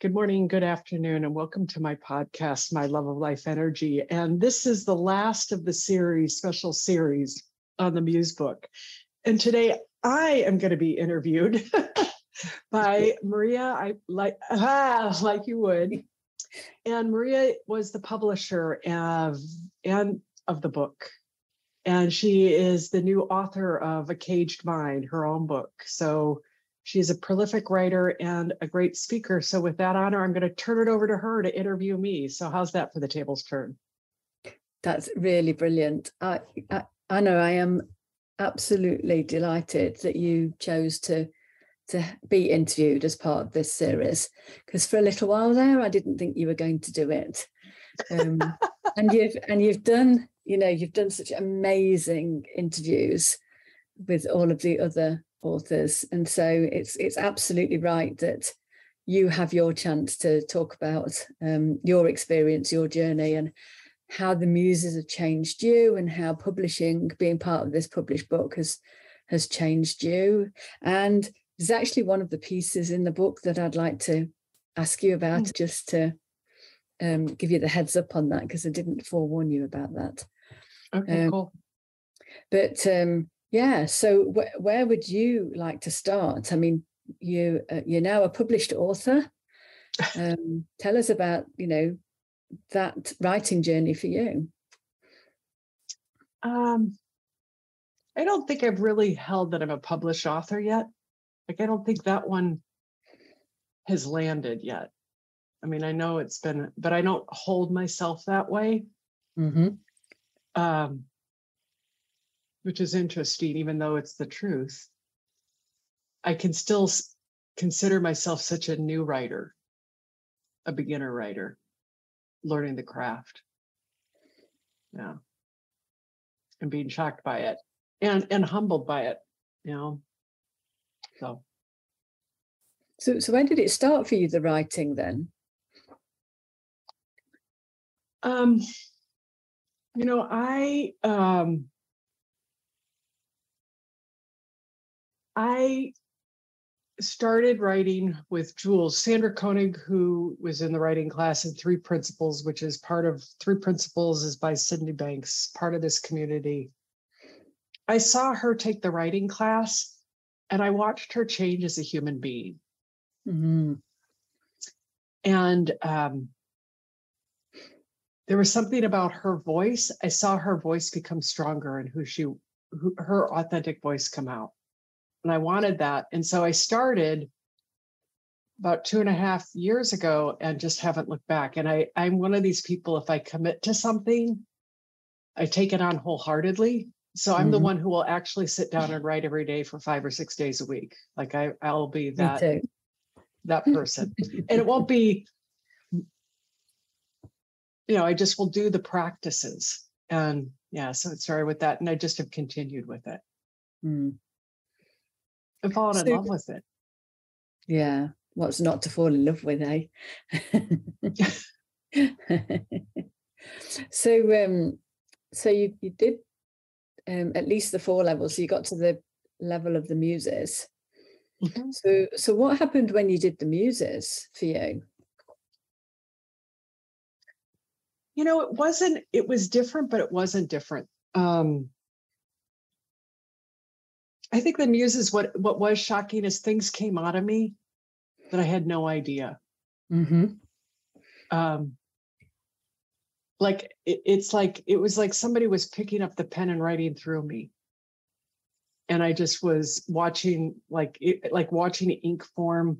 Good morning, good afternoon, and welcome to my podcast, My Love of Life Energy. And this is the last of the series, special series on the Muse book. And today I am going to be interviewed by Maria, I like ah, like you would. And Maria was the publisher of and of the book. And she is the new author of A Caged Mind, her own book. So She's a prolific writer and a great speaker. So, with that honor, I'm going to turn it over to her to interview me. So, how's that for the tables turn? That's really brilliant. I, I, know I am absolutely delighted that you chose to to be interviewed as part of this series because for a little while there I didn't think you were going to do it. Um, and you've and you've done you know you've done such amazing interviews with all of the other authors. And so it's it's absolutely right that you have your chance to talk about um, your experience, your journey, and how the muses have changed you, and how publishing, being part of this published book, has has changed you. And there's actually one of the pieces in the book that I'd like to ask you about, mm. just to um, give you the heads up on that, because I didn't forewarn you about that. Okay, um, cool. But um, yeah. So wh- where would you like to start? I mean, you uh, you're now a published author. Um, tell us about you know that writing journey for you. Um, I don't think I've really held that I'm a published author yet. Like I don't think that one has landed yet. I mean, I know it's been, but I don't hold myself that way. Mm-hmm. Um, which is interesting, even though it's the truth. I can still consider myself such a new writer, a beginner writer, learning the craft. Yeah. And being shocked by it and and humbled by it, you know. So so so when did it start for you, the writing then? Um, you know, I um I started writing with Jules Sandra Koenig, who was in the writing class in Three Principles, which is part of Three Principles is by Sydney Banks, part of this community. I saw her take the writing class and I watched her change as a human being. Mm-hmm. And um, there was something about her voice. I saw her voice become stronger and who she, who, her authentic voice come out and I wanted that. And so I started about two and a half years ago and just haven't looked back. And I, I'm one of these people, if I commit to something, I take it on wholeheartedly. So I'm mm-hmm. the one who will actually sit down and write every day for five or six days a week. Like I, I'll be that that person. and it won't be, you know, I just will do the practices. And yeah, so it started with that. And I just have continued with it. Mm and fallen so, in love with it. Yeah. What's not to fall in love with, eh? so um so you you did um at least the four levels. So you got to the level of the muses. Mm-hmm. So so what happened when you did the muses for you? You know, it wasn't, it was different, but it wasn't different. Um I think the muses what what was shocking is things came out of me that I had no idea. Mm-hmm. Um, like it, it's like it was like somebody was picking up the pen and writing through me, and I just was watching like it, like watching ink form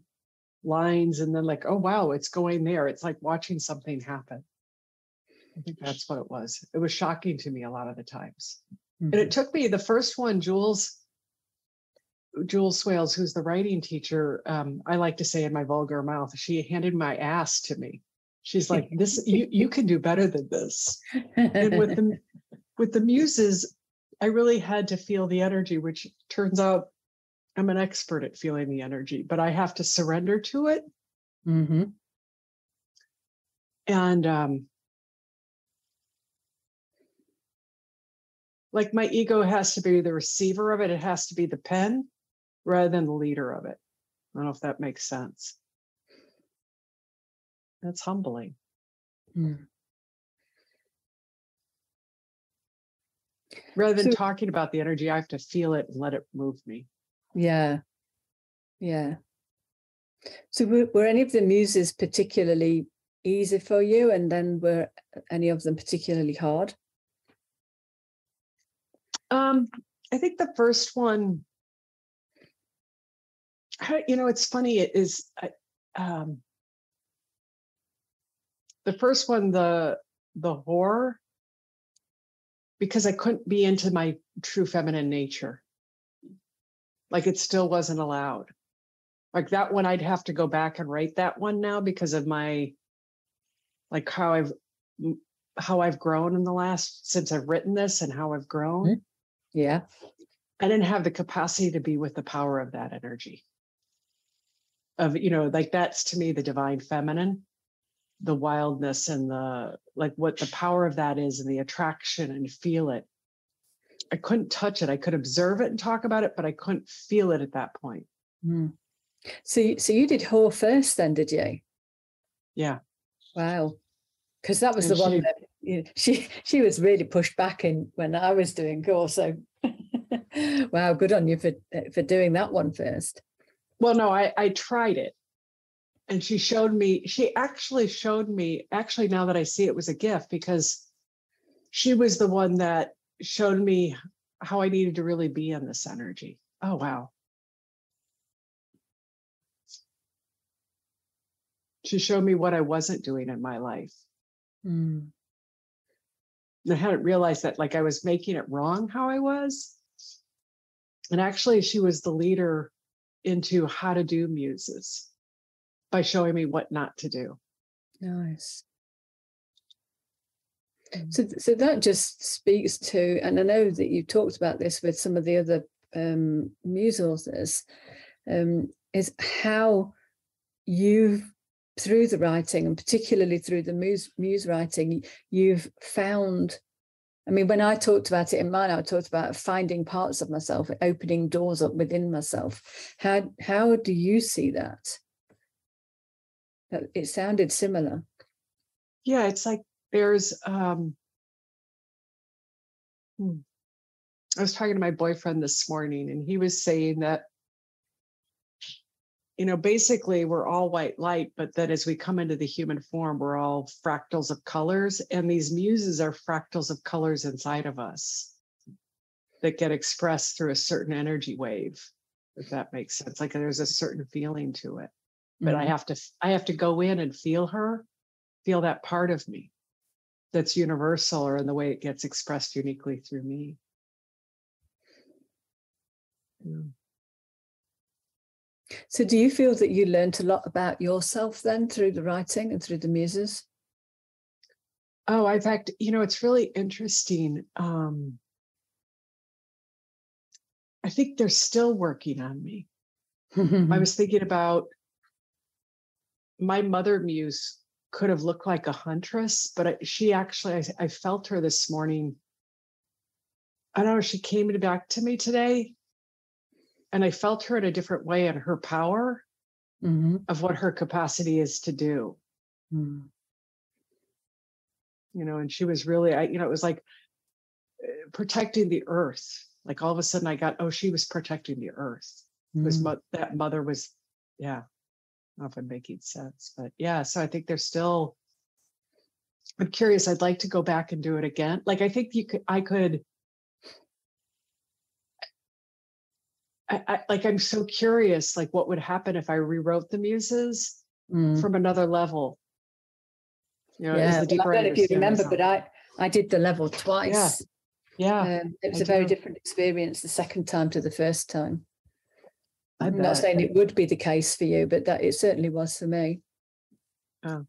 lines, and then like oh wow, it's going there. It's like watching something happen. I think that's what it was. It was shocking to me a lot of the times. Mm-hmm. And it mm-hmm. took me the first one, Jules Jules Swales, who's the writing teacher, um, I like to say in my vulgar mouth, she handed my ass to me. She's like, "This, you, you can do better than this." And with the with the muses, I really had to feel the energy, which turns out I'm an expert at feeling the energy, but I have to surrender to it. hmm And um, like my ego has to be the receiver of it, it has to be the pen rather than the leader of it. I don't know if that makes sense. That's humbling. Mm. Rather than So- talking about the energy, I have to feel it and let it move me. Yeah. Yeah. So were, were any of the muses particularly easy for you? And then were any of them particularly hard? Um, I think the first one, You know, it's funny. It is, um, the first one, the the horror, because I couldn't be into my true feminine nature. Like it still wasn't allowed. Like that one, I'd have to go back and write that one now because of my, like how I've how I've grown in the last since I've written this and how I've grown. Yeah. I didn't have the capacity to be with the power of that energy. Of, you know, like that's to me the divine feminine, the wildness and the like what the power of that is and the attraction and feel it. I couldn't touch it. I could observe it and talk about it, but I couldn't feel it at that point. Mm. So, you- so you did Whore first then, did you? Yeah. Wow. Because that was And the one that you know, she she was really pushed back in when I was doing Gore. So wow, good on you for for doing that one first. Well, no, I, I tried it. And she showed me, she actually showed me, actually, now that I see it was a gift because she was the one that showed me how I needed to really be in this energy. Oh, wow. She showed me what I wasn't doing in my life. Mm. I hadn't realized that, like, I was making it wrong how I was. And actually, she was the leader into how to do muses by showing me what not to do. Nice. Mm. So, so that just speaks to, and I know that you've talked about this with some of the other um, muse authors, um, is how you've, through the writing and particularly through the muse, muse writing, you've found. I mean, when I talked about it in mine, I talked about finding parts of myself, opening doors up within myself. How how do you see that? It sounded similar. Yeah, it's like there's um hmm. I was talking to my boyfriend this morning and he was saying that you know basically we're all white light but that as we come into the human form we're all fractals of colors and these muses are fractals of colors inside of us that get expressed through a certain energy wave if that makes sense like there's a certain feeling to it but I Mhm. have to I have to go in and feel her, feel that part of me that's universal or in the way it gets expressed uniquely through me. Yeah. So, do you feel that you learned a lot about yourself then through the writing and through the muses? Oh, in fact, you know, it's really interesting. Um, I think they're still working on me. I was thinking about my mother muse could have looked like a huntress, but I, she actually, I, I felt her this morning. I don't know, she came back to me today and I felt her in a different way and her power Mhm. of what her capacity is to do, Mm. you know, and she was really, I, you know, it was like uh, protecting the earth. Like all of a sudden I got, oh, she was protecting the earth. It was Mm. mo- that mother was, yeah. I don't know if I'm making sense, but yeah. So I think they're still. I'm curious. I'd like to go back and do it again. Like I think you could. I could. I, I like. I'm so curious. Like what would happen if I rewrote the muses Mm. from another level? You know, Yeah, the well, I don't know if you remember, but. I I did the level twice. yeah, Um, it was I a very different experience the second time to the first time. I am not saying it would be the case for you, but that it certainly was for me. Oh,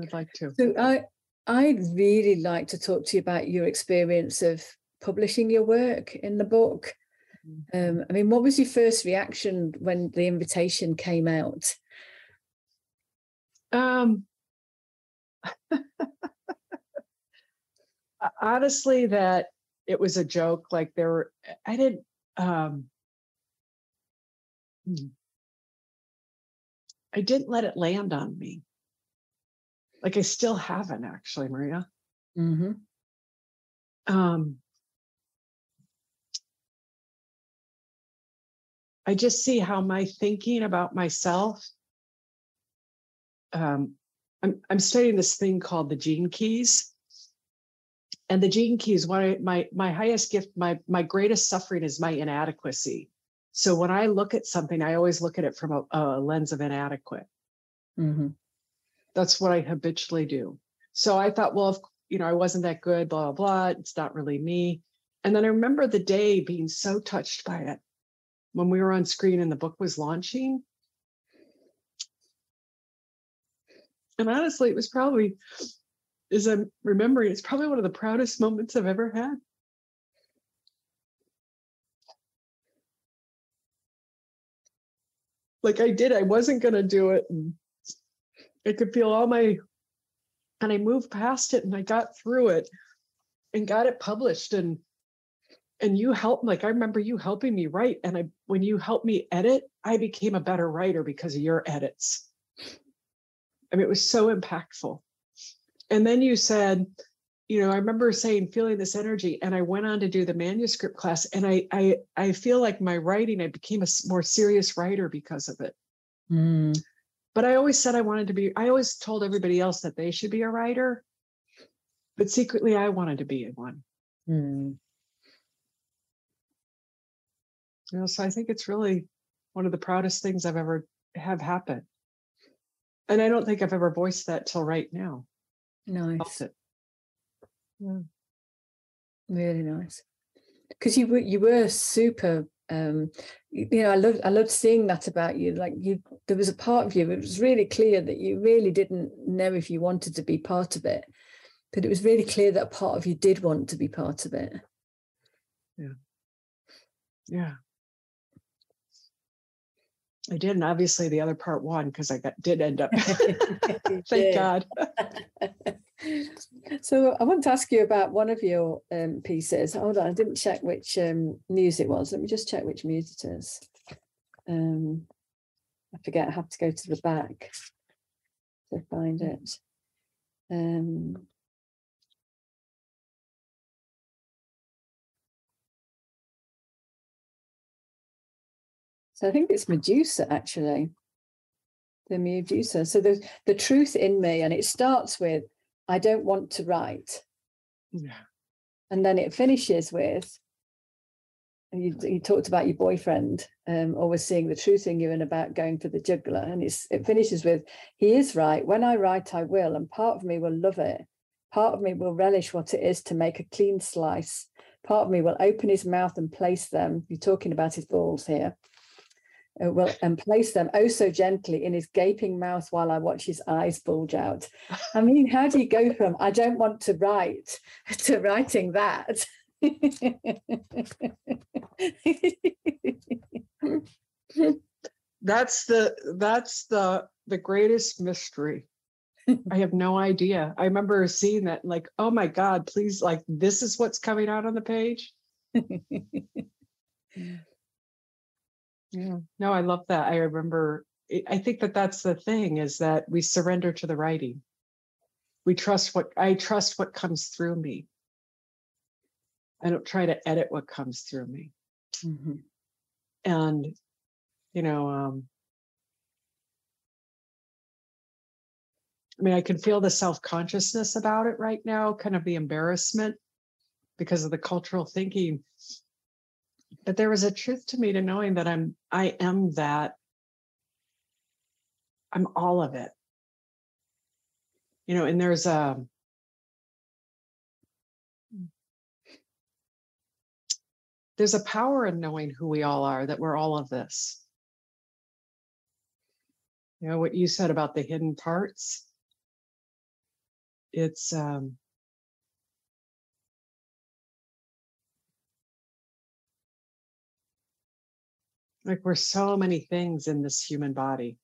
I'd like to. So I, I'd really like to talk to you about your experience of publishing your work in the book. Um, I mean, what was your first reaction when the invitation came out? Um, honestly, that it was a joke. Like there were, I didn't. Um, hmm. I didn't let it land on me. Like I still haven't actually, Maria. Mm-hmm. Um, I just see how my thinking about myself. Um, I'm I'm studying this thing called the gene keys, and the gene keys. One my my highest gift, my my greatest suffering is my inadequacy. So when I look at something, I always look at it from a, a lens of inadequate. Mm-hmm. That's what I habitually do. So I thought, well, if you know, I wasn't that good, blah, blah, blah. It's not really me. And then I remember the day being so touched by it when we were on screen and the book was launching. And honestly, it was probably, as I'm remembering, it's probably one of the proudest moments I've ever had. Like I did, I wasn't going to do it. And I could feel all my, and I moved past it and I got through it and got it published. And and you helped like i remember you helping me write and i when you helped me edit i became a better writer because of your edits i mean it was so impactful and then you said you know i remember saying feeling this energy and i went on to do the manuscript class and i i i feel like my writing i became a more serious writer because of it mm. but i always said i wanted to be i always told everybody else that they should be a writer but secretly i wanted to be one mm. You know, so I think it's really one of the proudest things I've ever have happened. And I don't think I've ever voiced that till right now. Nice. Yeah. Really nice. Because you were you were super um you know i loved i loved seeing that about you like you there was a part of you it was really clear that you really didn't know if you wanted to be part of it but it was really clear that part of you did want to be part of it yeah yeah I did, and obviously the other part won because I got did end up. Thank God. so I want to ask you about one of your um, pieces. Hold on, I didn't check which um, muse it was. Let me just check which muse it is. Um, I forget. I have to go to the back to find it. Um, So I think it's Medusa actually. The Medusa. So the the truth in me, and it starts with, I don't want to write. Yeah. And then it finishes with, you, you talked about your boyfriend um, always seeing the truth in you and about going for the juggler. And it's, it finishes with, he is right. When I write, I will. And part of me will love it. Part of me will relish what it is to make a clean slice. Part of me will open his mouth and place them. You're talking about his balls here uh, well, and place them oh so gently in his gaping mouth while I watch his eyes bulge out. I mean, how do you go from I don't want to write to writing that? that's the that's the the greatest mystery. I have no idea. I remember seeing that like, oh my God, please, like this is what's coming out on the page. Yeah. No, I love that. I remember, I think that that's the thing is that we surrender to the writing. We trust what I trust what comes through me. I don't try to edit what comes through me. Mm-hmm. And, you know, um, I mean, I can feel the self consciousness about it right now, kind of the embarrassment because of the cultural thinking but there was a truth to me to knowing that i'm i am that. I'm all of it. You know and there's a there's a power in knowing who we all are, that we're all of this. You know, what you said about the hidden parts, it's, um, like we're so many things in this human body.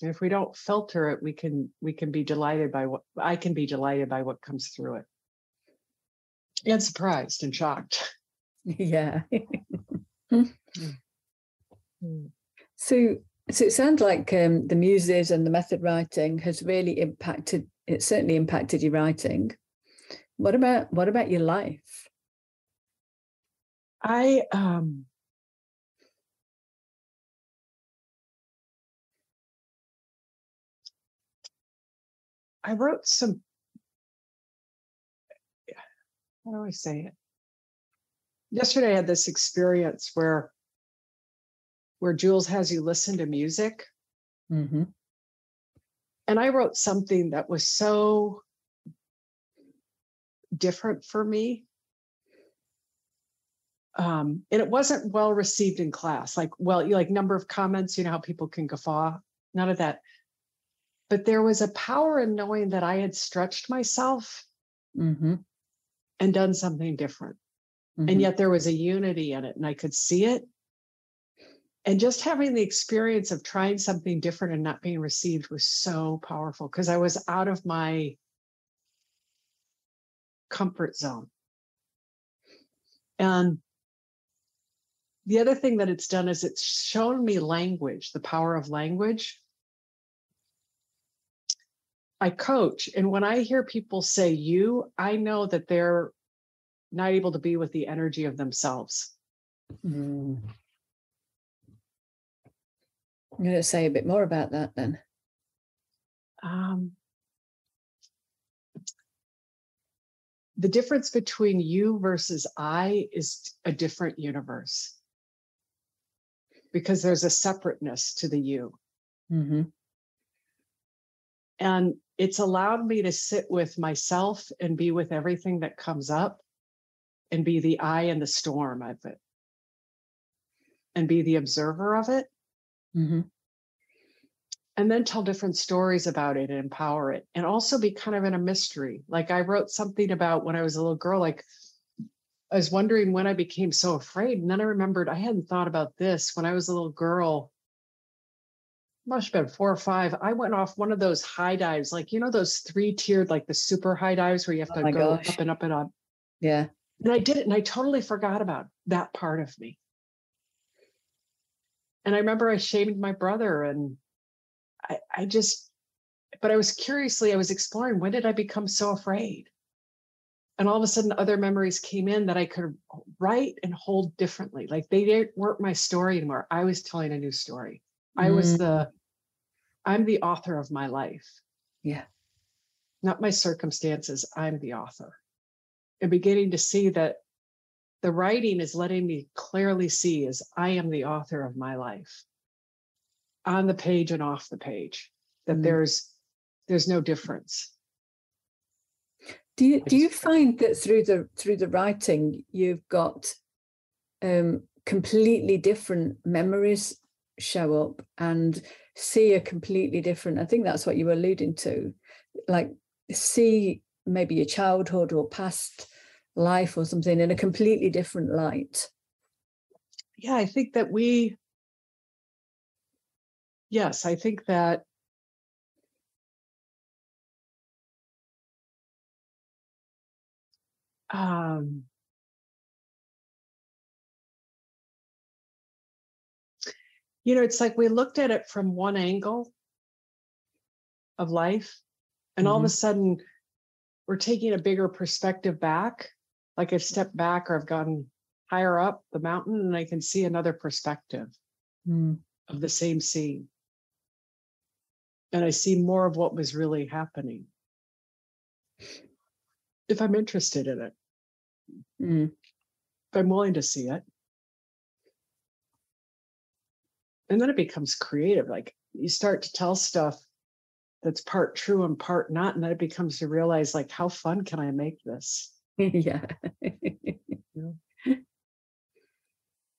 And if we don't filter it we can we can be delighted by what i can be delighted by what comes through it. And surprised and shocked. Yeah. Hmm. so so it sounds like um, the muses and the method writing has really impacted it certainly impacted your writing. What about what about your life i um I wrote some, how do I say it? Yesterday I had this experience where where Jules has you listen to music. Mm-hmm. And I wrote something that was so different for me. Um, and it wasn't well received in class. Like, well, you like number of comments, you know how people can guffaw. None of that but there was a power in knowing that I had stretched myself mm-hmm. and done something different. Mm-hmm. And yet there was a unity in it and I could see it. And just having the experience of trying something different and not being received was so powerful because I was out of my comfort zone. And the other thing that it's done is it's shown me language, the power of language. I coach. And when I hear people say you, I know that they're not able to be with the energy of themselves. Mm. I'm going to say a bit more about that then. Um, the difference between you versus I is a different universe because there's a separateness to the you. Mm-hmm. And it's allowed me to sit with myself and be with everything that comes up and be the eye in the storm of it and be the observer of it. Mm-hmm. And then tell different stories about it and empower it, and also be kind of in a mystery. Like I wrote something about when I was a little girl, like I was wondering when I became so afraid. And then I remembered I hadn't thought about this when I was a little girl must have been four or five. I went off one of those high dives, like you know those three tiered, like the super high dives where you have oh to go gosh. up and up and up. Yeah. And I did it, and I totally forgot about that part of me. And I remember I shamed my brother, and I, I just, but I was curiously, I was exploring when did I become so afraid? And all of a sudden, other memories came in that I could write and hold differently. Like they weren't my story anymore. I was telling a new story. I was the, mm. I'm the author of my life. Yeah. Not my circumstances. I'm the author. And beginning to see that the writing is letting me clearly see is I am the author of my life on the page and off the page, that mm. there's there's no difference. Do you do you find that through the through the writing you've got um, completely different memories show up and see a completely different i think that's what you were alluding to like see maybe your childhood or past life or something in a completely different light? Yeah i think that we yes i think that um you know, it's like we looked at it from one angle of life, and mm-hmm. all of a mm-hmm. sudden we're taking a bigger perspective back. Like I've stepped back or I've gone higher up the mountain and I can see another perspective mm. of the same scene. And I see more of what was really happening. If I'm interested in it, mm. if I'm willing to see it. and then it becomes creative like you start to tell stuff that's part true and part not and then it becomes to realize like how fun can i make this yeah.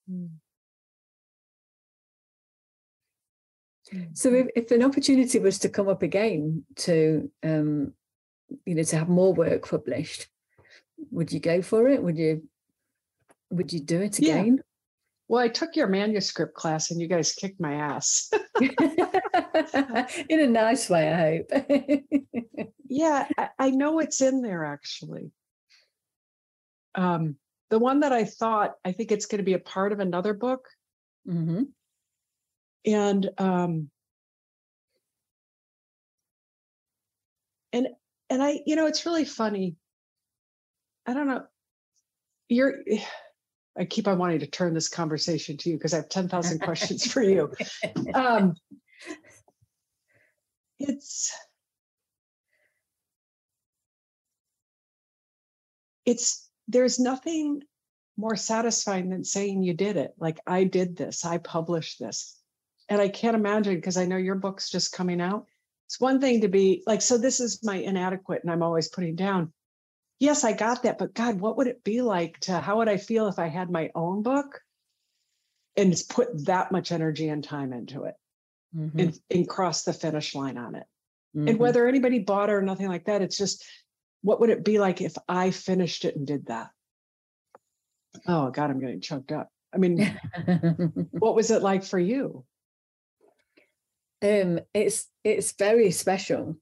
Mm. So if, if an opportunity was to come up again to um, you know to have more work published, would you go for it? Would you would you do it Yeah. again? well i took your manuscript class and you guys kicked my ass In a nice way, I hope. yeah I, I know it's in there actually um the one that i thought i think it's going to be a part of another book hmm and um and and i you know it's really funny i don't know. You're i keep on wanting to turn this conversation to you because i have 10,000 questions for you. Um it's it's there's nothing more satisfying than saying you did it like i did this i published this. And i can't imagine because i know your book's just coming out. It's one thing to be like so this is my inadequate and i'm always putting down yes i got that but god what would it be like to how would i feel if i had my own book and put that much energy and time into it Mhm, and, and cross the finish line on it? And mhm. whether anybody bought it or nothing like that it's just what would it be like if i finished it and did that? Oh god i'm getting choked up. I mean what was it like for you? Um it's it's very special.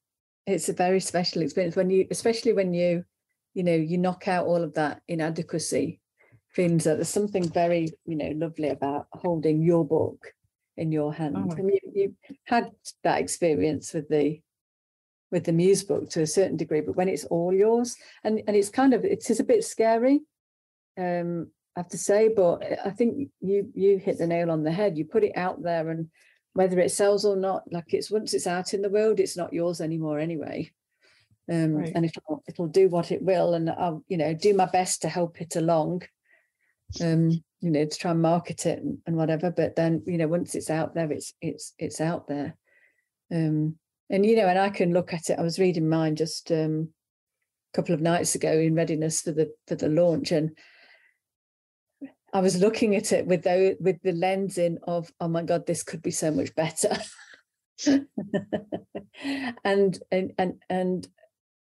It's a very special experience when you especially when you you know you knock out all of that inadequacy feelings that there's something very you know lovely about holding your book in your hand. My and you, you had that experience with the with the muse book to a certain degree but when it's all yours and and it's kind of it is a bit scary um i have to say but i think you you hit the nail on the head. You put it out there and whether it sells or not like it's once it's out in the world it's not yours anymore anyway um Right. and it'll it'll do what it will and i'll you know do my best to help it along um you know to try and market it and, and whatever but then you know once it's out there it's it's it's out there um and you know and i can look at it i was reading mine just um a couple of nights ago in readiness for the for the launch and I was looking at it with the with the lens in of oh my god this could be so much better and and and and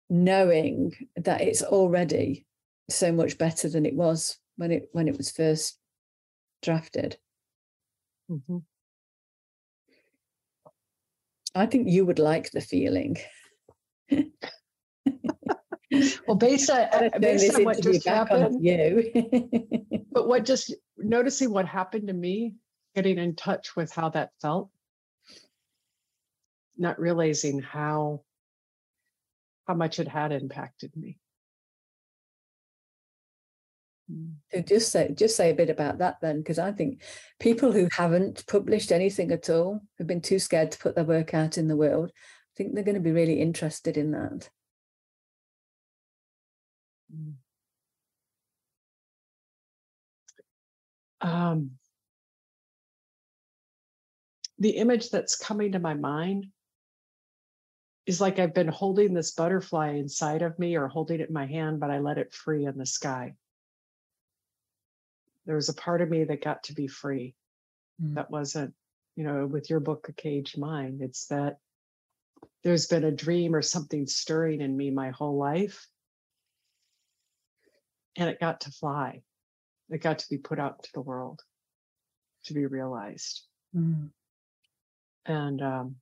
knowing that it's already so much better than it was when it when it was first drafted. Mhm. I think you would like the feeling. Well based on, based on what just happened you. But what just noticing what happened to me getting in touch with how that felt not realizing how how much it had impacted me Mm. So just say just say a bit about that then, because I think people who haven't published anything at all, who've been too scared to put their work out in the world, I think they're going to be really interested in that. Mm. um, the image that's coming to my mind is like I've been holding this butterfly inside of me or holding it in my hand, but I let it free in the sky. There was a part of me that got to be free. Mm. That wasn't, you know, with your book, A Caged Mind, it's that there's been a dream or something stirring in me my whole life. And it got to fly. It got to be put out to the world to be realized. Mm. And um,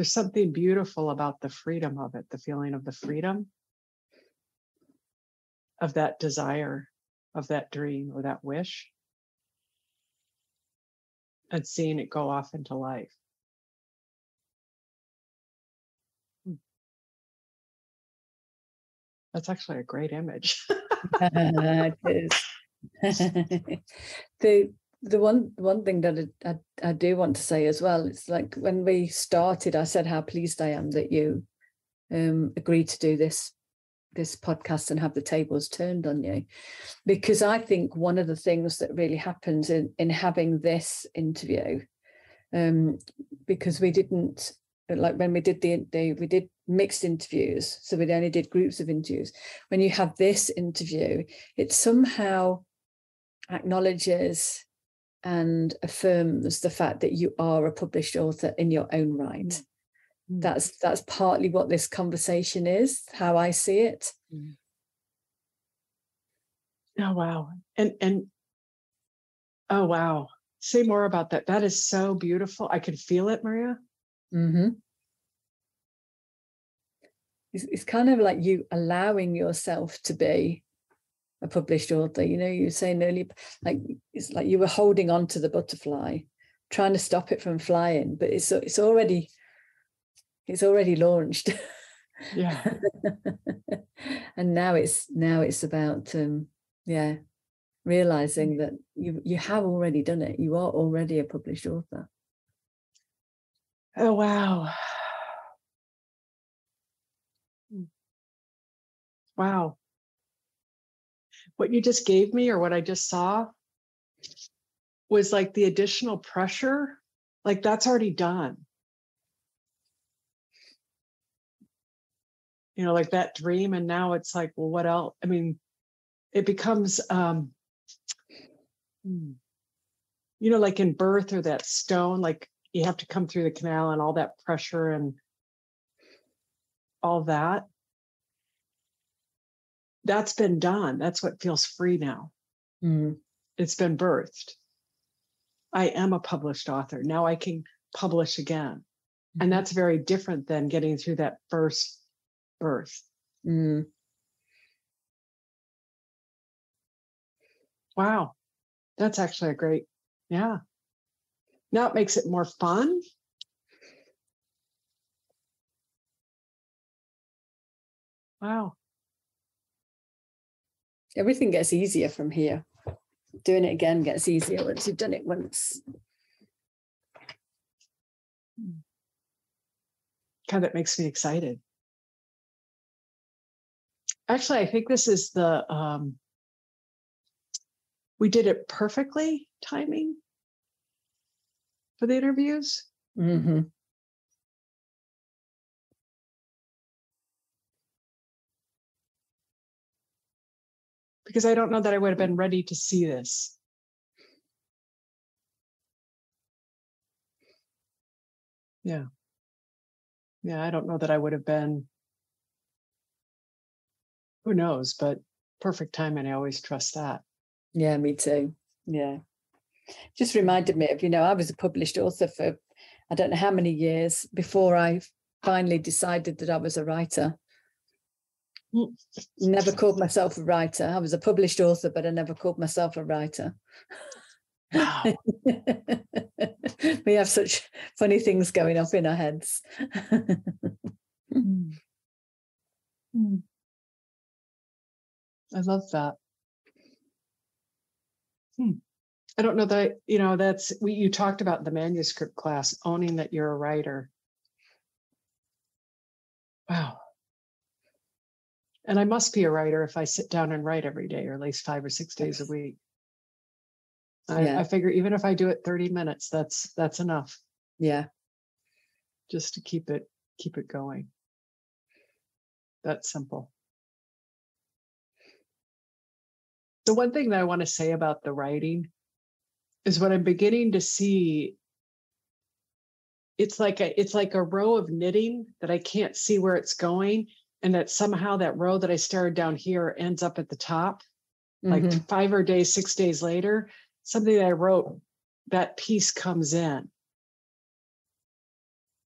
there's something beautiful about the freedom of it, the feeling of the freedom of that desire, of that dream or that wish, and seeing it go off into life. Hmm. That's actually a great image. it is. the the one one thing that I, I, I do want to say as well it's like when we started i said how pleased i am that you um agreed to do this this podcast and have the tables turned on you. Because i think one of the things that really happens in in having this interview um, because we didn't like when we did the, the we did mixed interviews so we only did groups of interviews. When you have this interview it somehow acknowledges and affirms the fact that you are a published author in your own right. Mm. that's that's partly what this conversation is how i see it. Mm. oh wow. And and oh wow. Say more about that. That is so beautiful. I can feel it maria. Mm-hmm. it's, it's kind of like you allowing yourself to be a published author. You know, you were saying earlier, like it's like you were holding on to the butterfly, trying to stop it from flying, but it's it's already it's already launched. Yeah. and now it's now it's about um yeah, realizing that you you have already done it. You are already a published author. Oh wow. Wow what you just gave me or what I just saw was like the additional pressure, like that's already done. You know, like that dream. And now it's like, well, what else? I mean, it becomes, um, hmm, you know, like in birth or that stone, like you have to come through the canal and all that pressure and all that that's been done. That's what feels free now. Mm. It's been birthed. I am a published author. Now I can publish again. Mm-hmm. And that's very different than getting through that first birth. Mm. Wow. That's actually a great, yeah. Now it makes it more fun. Wow everything gets easier from here. Doing it again gets easier once you've done it once. God, that makes me excited. Actually, I think this is the um, we did it perfectly timing for the interviews. Mm-hmm. Because I don't know that I would have been ready to see this. Yeah. Yeah, I don't know that I would have been. Who knows? But perfect timing. I always trust that. Yeah, me too. Yeah. Just reminded me of, you know, I was a published author for I don't know how many years before I finally decided that I was a writer. Never called myself a writer. I was a published author, but I never called myself a writer. Wow. we have such funny things going up in our heads. mm. Mm. I love that. Hmm. I don't know that, you know, that's we you talked about the manuscript class, owning that you're a writer. Wow. And I must be a writer if I sit down and write every day, or at least five or six days a week. I, yeah. I figure even if I do it 30 minutes, that's that's enough. Yeah. Just to keep it keep it going. That's simple. The one thing that I want to say about the writing is what I'm beginning to see it's like a it's like a row of knitting that I can't see where it's going and that somehow that row that I started down here ends up at the top. Mm-hmm. Like five or days, six days later, something that I wrote, that piece comes in.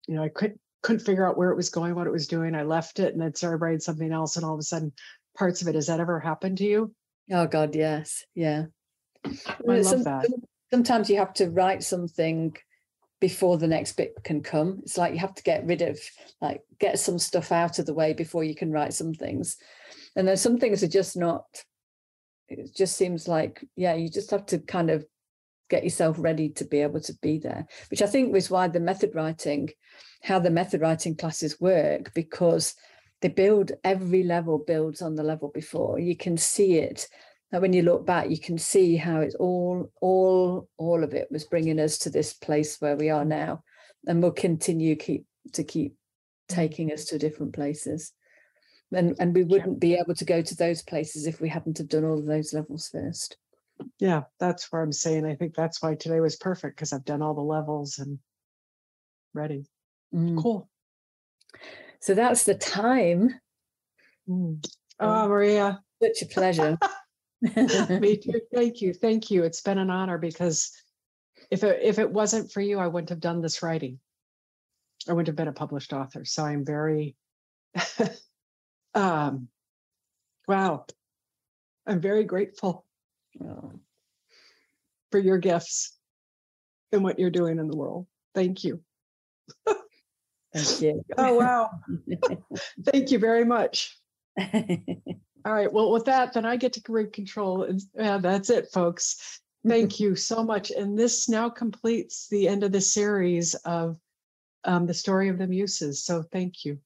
You know, I couldn't couldn't figure out where it was going, what it was doing. I left it and then started writing something else, and all of a sudden, parts of it. Has that ever happened to you? Oh God, yes, yeah. I love Some, that. Sometimes you have to write something before the next bit can come. It's like you have to get rid of, like, get some stuff out of the way before you can write some things. And then some things are just not, it just seems like, yeah, you just have to kind of get yourself ready to be able to be there, which I think was why the method writing, how the method writing classes work, because they build every level builds on the level before. You can see it that when you look back, you can see how it's all, all, all of it was bringing us to this place where we are now, and will continue keep to keep taking us to different places. And and we wouldn't be able to go to those places if we hadn't have done all of those levels first. Yeah, that's where I'm saying. I think that's why today was perfect because I've done all the levels and ready. Mm. Cool. So that's the time. Mm. Oh, Maria. Such a pleasure. Me too. Thank you. Thank you. It's been an honor because if it, if it wasn't for you, I wouldn't have done this writing. I wouldn't have been a published author. So I'm very, um, wow. I'm very grateful Oh, for your gifts and what you're doing in the world. Thank you. thank you. Oh, wow. Thank you very much. All right. Well, with that, then I get to read control. And yeah, that's it, folks. Thank you so much. And this now completes the end of the series of um, the story of the muses. So thank you.